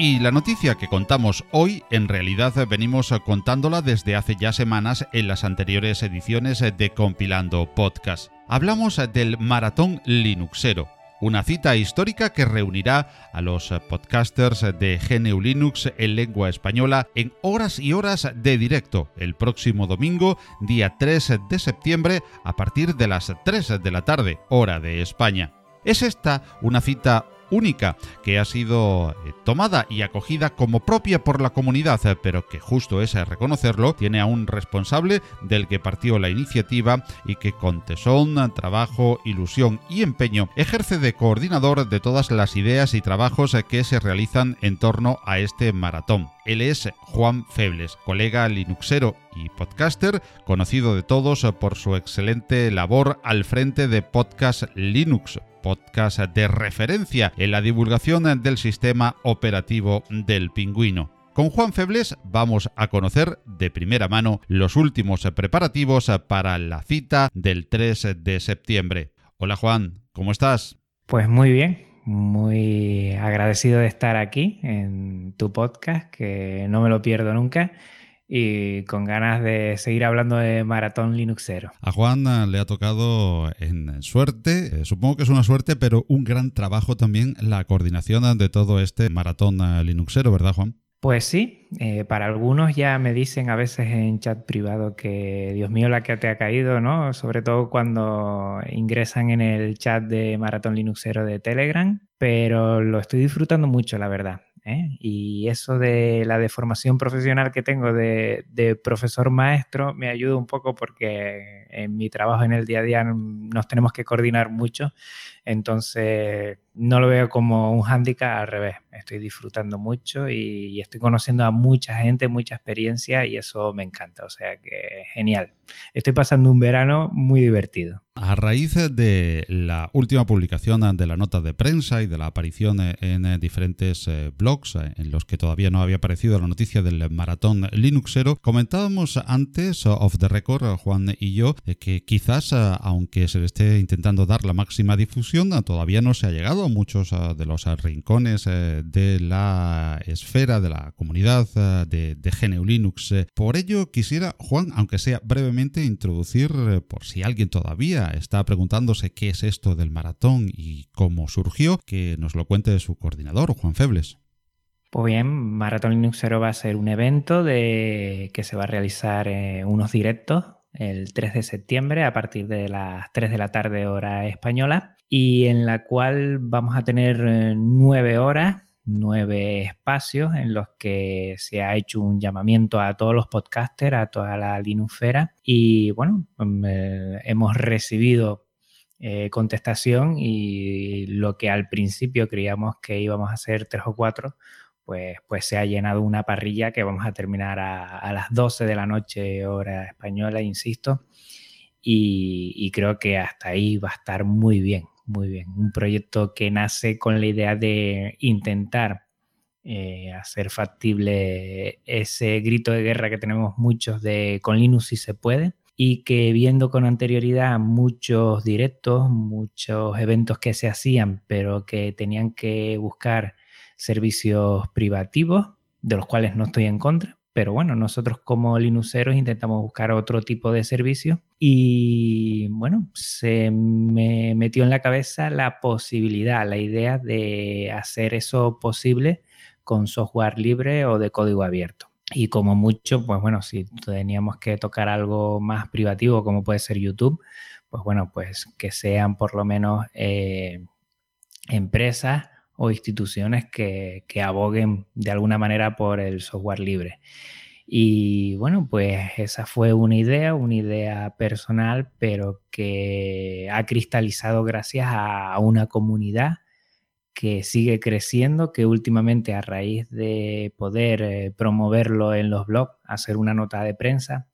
Y la noticia que contamos hoy, en realidad venimos contándola desde hace ya semanas en las anteriores ediciones de Compilando Podcast. Hablamos del Maratón Linuxero, una cita histórica que reunirá a los podcasters de GNU Linux en lengua española en horas y horas de directo el próximo domingo, día 3 de septiembre, a partir de las 3 de la tarde, hora de España. Es esta una cita única que ha sido eh, tomada y acogida como propia por la comunidad, eh, pero que justo es reconocerlo, tiene a un responsable del que partió la iniciativa y que con tesón, trabajo, ilusión y empeño ejerce de coordinador de todas las ideas y trabajos eh, que se realizan en torno a este maratón. Él es Juan Febles, colega linuxero y podcaster, conocido de todos por su excelente labor al frente de Podcast Linux, podcast de referencia en la divulgación del sistema operativo del pingüino. Con Juan Febles vamos a conocer de primera mano los últimos preparativos para la cita del 3 de septiembre. Hola Juan, ¿cómo estás? Pues muy bien, muy agradecido de estar aquí en tu podcast, que no me lo pierdo nunca y con ganas de seguir hablando de maratón Linuxero. A Juan eh, le ha tocado en suerte, eh, supongo que es una suerte, pero un gran trabajo también la coordinación de todo este maratón eh, Linuxero, ¿verdad Juan? Pues sí, para algunos ya me dicen a veces en chat privado que Dios mío la que te ha caído, ¿no? Sobre todo cuando ingresan en el chat de Maratón Linuxero de Telegram, pero lo estoy disfrutando mucho, la verdad. ¿Eh? Y eso de la deformación profesional que tengo de, profesor maestro me ayuda un poco porque en mi trabajo en el día a día nos tenemos que coordinar mucho. Entonces no lo veo como un hándicap, al revés. Estoy disfrutando mucho y, estoy conociendo a mucha gente, mucha experiencia y eso me encanta. O sea que genial. Estoy pasando un verano muy divertido. A raíz de la última publicación de la nota de prensa y de la aparición en diferentes eh, blogs eh, en los que todavía no había aparecido la noticia del maratón Linuxero, comentábamos antes, off the record, Juan y yo, que quizás, eh, aunque se le esté intentando dar la máxima difusión, todavía no se ha llegado a muchos de los rincones de la esfera, de la comunidad de, de GNU Linux. Por ello, quisiera, Juan, aunque sea brevemente, introducir, por si alguien todavía está preguntándose qué es esto del maratón y cómo surgió, que nos lo cuente su coordinador, Juan Febles. Pues bien, Maratón Linux va a ser un evento que se va a realizar eh, unos directos el 3 de septiembre a partir de las 3 de la tarde hora española y en la cual vamos a tener eh, nueve horas nueve espacios en los que se ha hecho un llamamiento a todos los podcasters, a toda la Linuxera y bueno, mm, eh, hemos recibido eh, contestación y lo que al principio creíamos que íbamos a hacer tres o cuatro, pues, pues se ha llenado una parrilla que vamos a terminar a, las 12 de la noche hora española, insisto, y creo que hasta ahí va a estar muy bien, muy bien, un proyecto que nace con la idea de intentar eh, hacer factible ese grito de guerra que tenemos muchos de con Linux si se puede y que viendo con anterioridad muchos directos, muchos eventos que se hacían pero que tenían que buscar servicios privativos, de los cuales no estoy en contra, pero bueno, nosotros como Linuxeros intentamos buscar otro tipo de servicio y bueno, se me metió en la cabeza la posibilidad, la idea de hacer eso posible con software libre o de código abierto. Y como mucho, pues bueno, si teníamos que tocar algo más privativo como puede ser YouTube, pues bueno, pues que sean por lo menos eh, empresas o instituciones que, aboguen de alguna manera por el software libre. Y bueno, pues esa fue una idea, una idea personal, pero que ha cristalizado gracias a una comunidad que sigue creciendo, que últimamente a raíz de poder eh, promoverlo en los blogs, hacer una nota de prensa,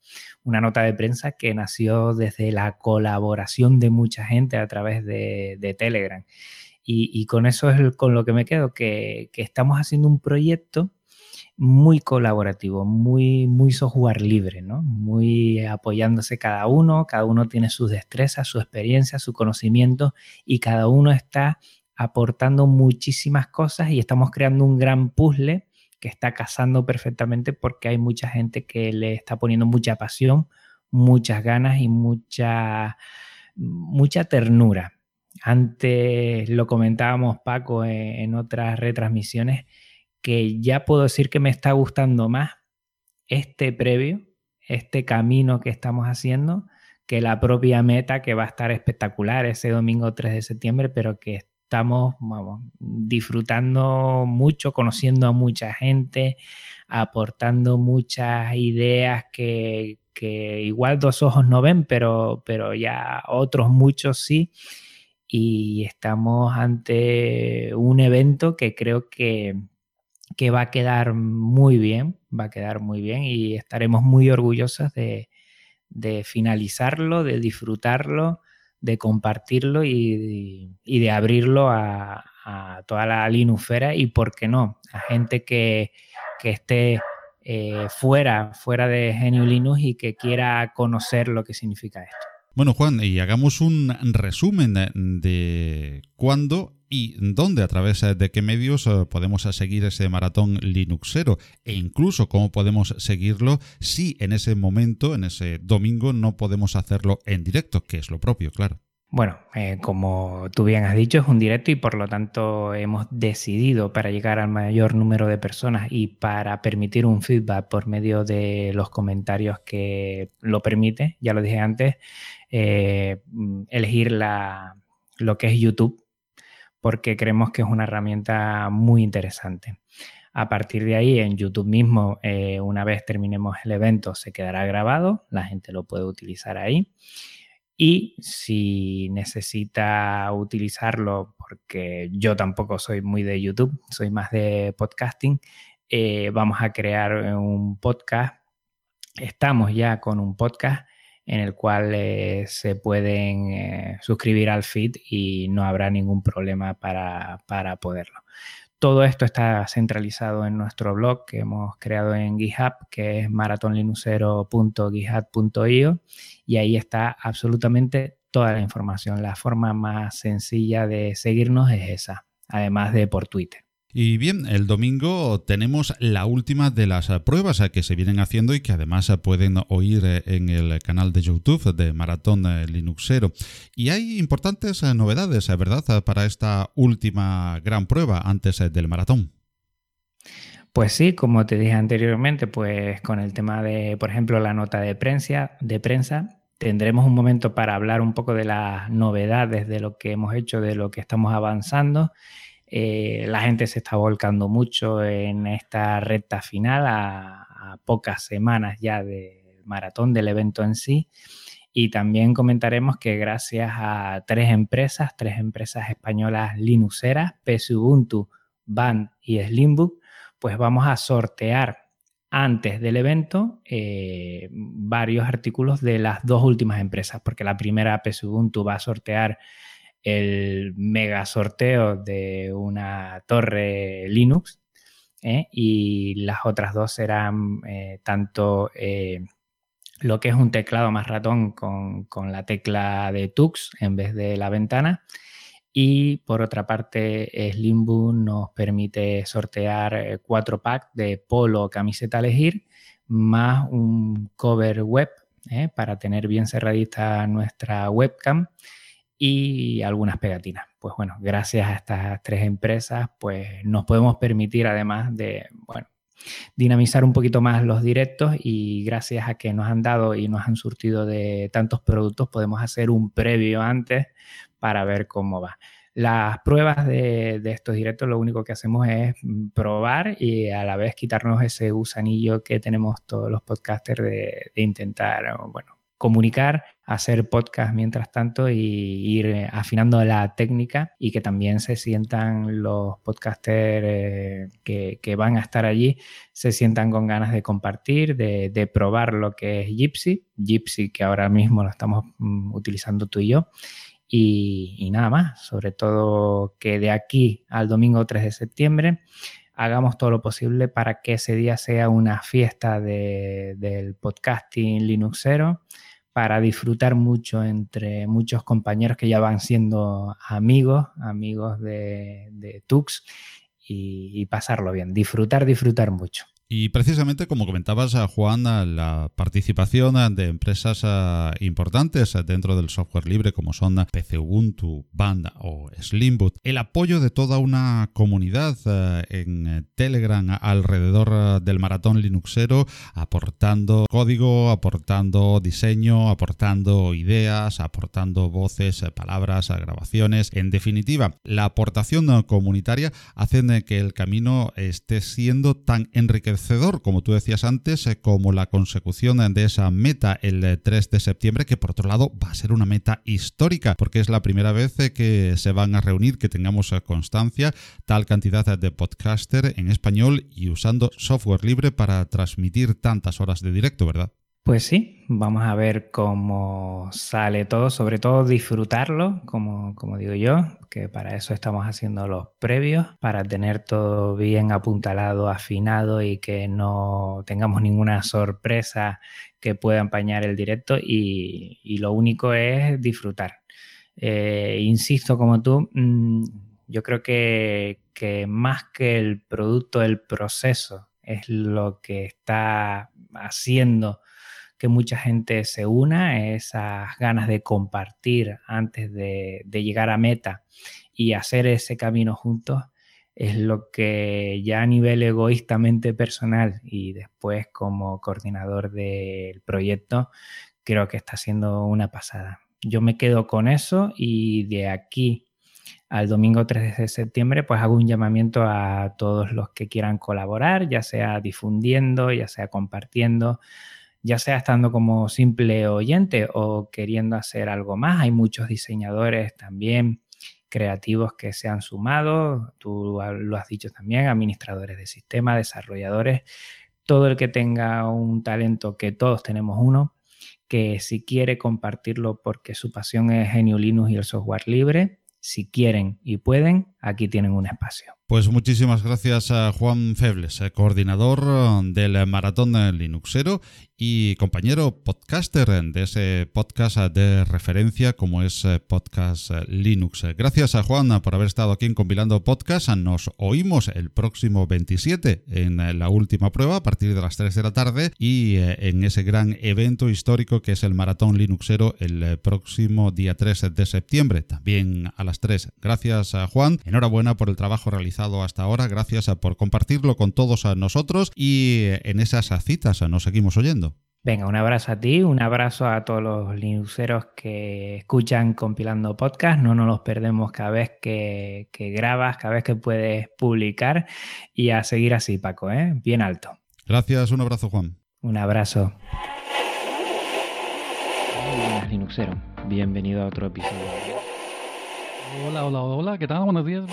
una nota de prensa que nació desde la colaboración de mucha gente a través de Telegram. Y, con eso es con lo que me quedo, que, estamos haciendo un proyecto muy colaborativo, muy, muy software libre, ¿no? Muy apoyándose cada uno, cada uno tiene sus destrezas, su experiencia, su conocimiento y cada uno está aportando muchísimas cosas y estamos creando un gran puzzle que está casando perfectamente porque hay mucha gente que le está poniendo mucha pasión, muchas ganas y mucha, mucha ternura antes lo comentábamos, Paco, en, otras retransmisiones, que ya puedo decir que me está gustando más este previo, este camino que estamos haciendo, que la propia meta que va a estar espectacular ese domingo 3 de septiembre, pero que estamos disfrutando mucho, conociendo a mucha gente, aportando muchas ideas que, que, igual dos ojos no ven, pero, pero ya otros muchos sí y estamos ante un evento que creo que, va a quedar muy bien, va a quedar muy bien y estaremos muy orgullosos de, finalizarlo, de disfrutarlo, de compartirlo y, de abrirlo a, toda la Linuxera y, ¿por qué no?, a gente que, esté eh, fuera, fuera de Genio Linux y que quiera conocer lo que significa esto. Bueno, Juan, y hagamos un resumen de cuándo y dónde, a través de qué medios eh, podemos seguir ese maratón Linuxero e incluso cómo podemos seguirlo si en ese momento, en ese domingo, no podemos hacerlo en directo, que es lo propio, claro. Bueno, eh, como tú bien has dicho, es un directo y por lo tanto hemos decidido para llegar al mayor número de personas y para permitir un feedback por medio de los comentarios que lo permite, ya lo dije antes, eh, elegir la, lo que es YouTube porque creemos que es una herramienta muy interesante. A partir de ahí, en YouTube mismo, eh, una vez terminemos el evento, se quedará grabado, la gente lo puede utilizar ahí. Y si necesita utilizarlo, porque yo tampoco soy muy de YouTube, soy más de podcasting, eh, vamos a crear un podcast. Estamos ya con un podcast en el cual eh, se pueden eh, suscribir al feed y no habrá ningún problema para, para, poderlo. Todo esto está centralizado en nuestro blog que hemos creado en GitHub, que es maratonlinuxero.github.io y ahí está absolutamente toda la información. La forma más sencilla de seguirnos es esa, además de por Twitter. Y bien, el domingo tenemos la última de las pruebas que se vienen haciendo y que además pueden oír en el canal de YouTube de Maratón Linuxero. Y hay importantes novedades, ¿verdad?, para esta última gran prueba antes del maratón. Pues sí, como te dije anteriormente, pues con el tema de, por ejemplo, la nota de prensa, de prensa, tendremos un momento para hablar un poco de las novedades de lo que hemos hecho, de lo que estamos avanzando eh, la gente se está volcando mucho en esta recta final, a, pocas semanas ya del maratón del evento en sí. Y también comentaremos que gracias a tres empresas, tres empresas españolas Linuxeras, PSUbuntu, Band y Slimbook, pues vamos a sortear antes del evento eh, varios artículos de las dos últimas empresas, porque la primera PSUbuntu va a sortear el mega sorteo de una torre Linux ¿eh? y las otras dos serán eh, tanto eh, lo que es un teclado más ratón con, la tecla de Tux en vez de la ventana. Y por otra parte Slimbo nos permite sortear cuatro packs de polo camiseta elegir más un cover web para tener bien cerradita nuestra webcam y algunas pegatinas. Pues bueno, gracias a estas tres empresas, pues nos podemos permitir además de, bueno, dinamizar un poquito más los directos y gracias a que nos han dado y nos han surtido de tantos productos, podemos hacer un previo antes para ver cómo va. Las pruebas de, estos directos lo único que hacemos es probar y a la vez quitarnos ese gusanillo que tenemos todos los podcasters de, de intentar, bueno, comunicar, hacer podcast mientras tanto y ir eh, afinando la técnica y que también se sientan los podcasters eh, que, van a estar allí, se sientan con ganas de compartir, de, probar lo que es Gypsy, Gypsy que ahora mismo lo estamos mm, utilizando tú y yo. Y, nada más, sobre todo que de aquí al domingo 3 de septiembre hagamos todo lo posible para que ese día sea una fiesta del podcasting Linuxero, para disfrutar mucho entre muchos compañeros que ya van siendo amigos, amigos de, Tux y pasarlo bien, disfrutar, disfrutar mucho. Y precisamente, como comentabas, Juan, la participación de empresas eh, importantes dentro del software libre, como son PC Ubuntu, Band o Slimboot, el apoyo de toda una comunidad eh, en Telegram alrededor eh, del maratón Linuxero, aportando código, aportando diseño, aportando ideas, aportando voces, palabras, grabaciones. En definitiva, la aportación comunitaria hace que el camino esté siendo tan como tú decías antes, eh, como la consecución de esa meta el 3 eh, de septiembre, que por otro lado va a ser una meta histórica, porque es la primera vez eh, que se van a reunir, que tengamos constancia, tal cantidad de podcaster en español y usando software libre para transmitir tantas horas de directo, ¿verdad? Pues sí, vamos a ver cómo sale todo, sobre todo disfrutarlo, como, como, digo yo, que para eso estamos haciendo los previos, para tener todo bien apuntalado, afinado y que no tengamos ninguna sorpresa que pueda empañar el directo y, lo único es disfrutar. Eh, insisto, como tú, mm, yo creo que, que más que el producto, el proceso es lo que está haciendo que mucha gente se una, esas ganas de compartir antes de, llegar a meta y hacer ese camino juntos, es lo que ya a nivel egoístamente personal y después como coordinador del proyecto, creo que está siendo una pasada. Yo me quedo con eso y de aquí al domingo 3 de septiembre, pues hago un llamamiento a todos los que quieran colaborar, ya sea difundiendo, ya sea compartiendo, ya sea estando como simple oyente o queriendo hacer algo más. Hay muchos diseñadores también creativos que se han sumado, tú lo has dicho también, administradores de sistemas, desarrolladores, todo el que tenga un talento, que todos tenemos uno, que si quiere compartirlo porque su pasión es Genio Linux y el software libre, si quieren y pueden, aquí tienen un espacio. Pues muchísimas gracias a Juan Febles, eh, coordinador eh, del Maratón Linuxero y compañero podcaster de ese podcast de referencia como es eh, Podcast Linux. Gracias a Juan por haber estado aquí en Compilando Podcast. Nos oímos el próximo 27 en la última prueba a partir de las 3 de la tarde y en ese gran evento histórico que es el Maratón Linuxero el próximo día 3 de septiembre, también a las 3. Gracias a Juan. Enhorabuena por el trabajo realizado hasta ahora. Gracias por compartirlo con todos nosotros y en esas citas nos seguimos oyendo. Venga, un abrazo a ti, un abrazo a todos los linuxeros que escuchan compilando podcast. No nos los perdemos cada vez que, grabas, cada vez que puedes publicar. Y a seguir así, Paco, ¿eh? bien alto. Gracias, un abrazo, Juan. Un abrazo. buenas, Linuxero. Bienvenido a otro episodio. Hola, hola, hola, ¿qué tal? Buenos días.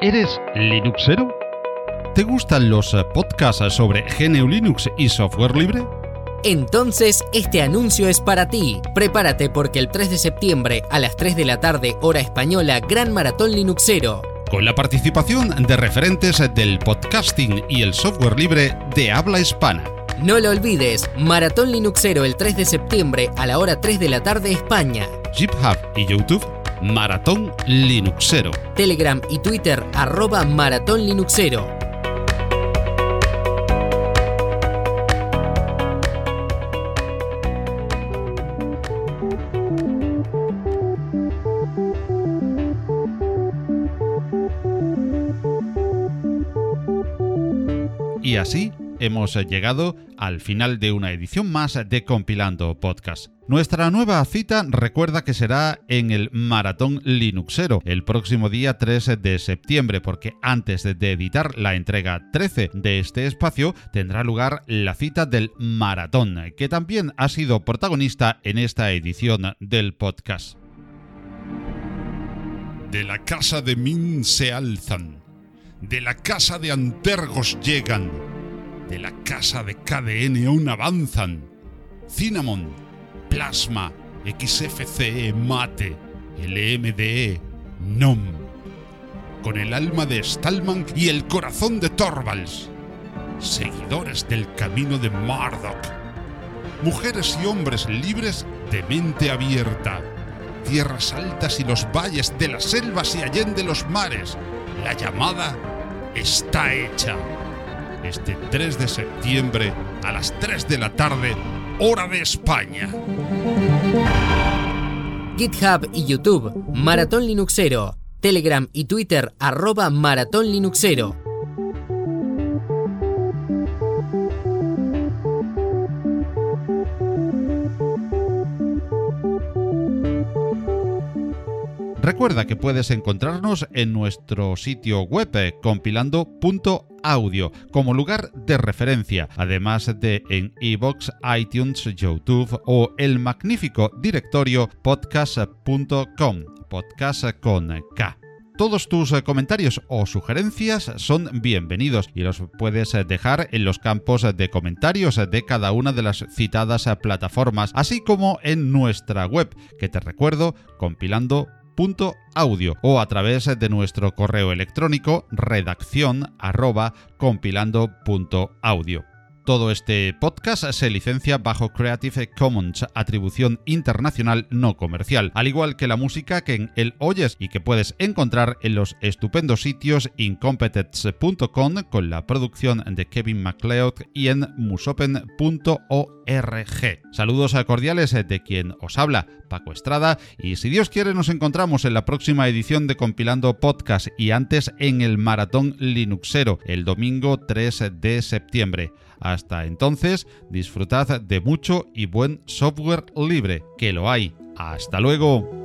¿Eres Linuxero? ¿Te gustan los eh, podcasts sobre GNU Linux y software libre? Entonces, este anuncio es para ti. Prepárate porque el 3 de septiembre a las 3 de la tarde, hora española, Gran Maratón Linuxero. Con la participación de referentes del podcasting y el software libre de habla hispana. No lo olvides, Maratón Linuxero el 3 de septiembre a la hora 3 de la tarde España. GitHub y YouTube, Maratón Linuxero. Telegram y Twitter, arroba Maratón Linuxero. Y así hemos llegado al final de una edición más de Compilando Podcast. Nuestra nueva cita recuerda que será en el Maratón Linuxero el próximo día 3 de septiembre, porque antes de editar la entrega 13 de este espacio tendrá lugar la cita del Maratón, que también ha sido protagonista en esta edición del podcast. De la casa de Min se alzan, de la casa de Antergos llegan de la casa de KDN aún avanzan. Cinnamon, Plasma, XFCE, Mate, LMDE, NOM. Con el alma de Stallman y el corazón de Torvalds. Seguidores del camino de Marduk. Mujeres y hombres libres de mente abierta. Tierras altas y los valles de las selvas y allende los mares. La llamada está hecha este 3 de septiembre a las 3 de la tarde, hora de España. GitHub y YouTube, Maratón Linuxero. Telegram y Twitter, arroba Maratón Linuxero. Recuerda que puedes encontrarnos en nuestro sitio web eh, compilando.audio como lugar de referencia, además de en iBox, iTunes, YouTube o el magnífico directorio podcast.com, podcast con K. Todos tus eh, comentarios o sugerencias son bienvenidos y los puedes eh, dejar en los campos de comentarios de cada una de las citadas plataformas, así como en nuestra web, que te recuerdo, compilando audio o a través de nuestro correo electrónico redacción arroba compilando.audio. Todo este podcast se licencia bajo Creative Commons, atribución internacional no comercial, al igual que la música que en él oyes y que puedes encontrar en los estupendos sitios incompetence.com con la producción de Kevin MacLeod y en musopen.org. Saludos cordiales de quien os habla, Paco Estrada, y si Dios quiere nos encontramos en la próxima edición de Compilando Podcast y antes en el Maratón Linuxero, el domingo 3 de septiembre. Hasta entonces, disfrutad de mucho y buen software libre, que lo hay. Hasta luego.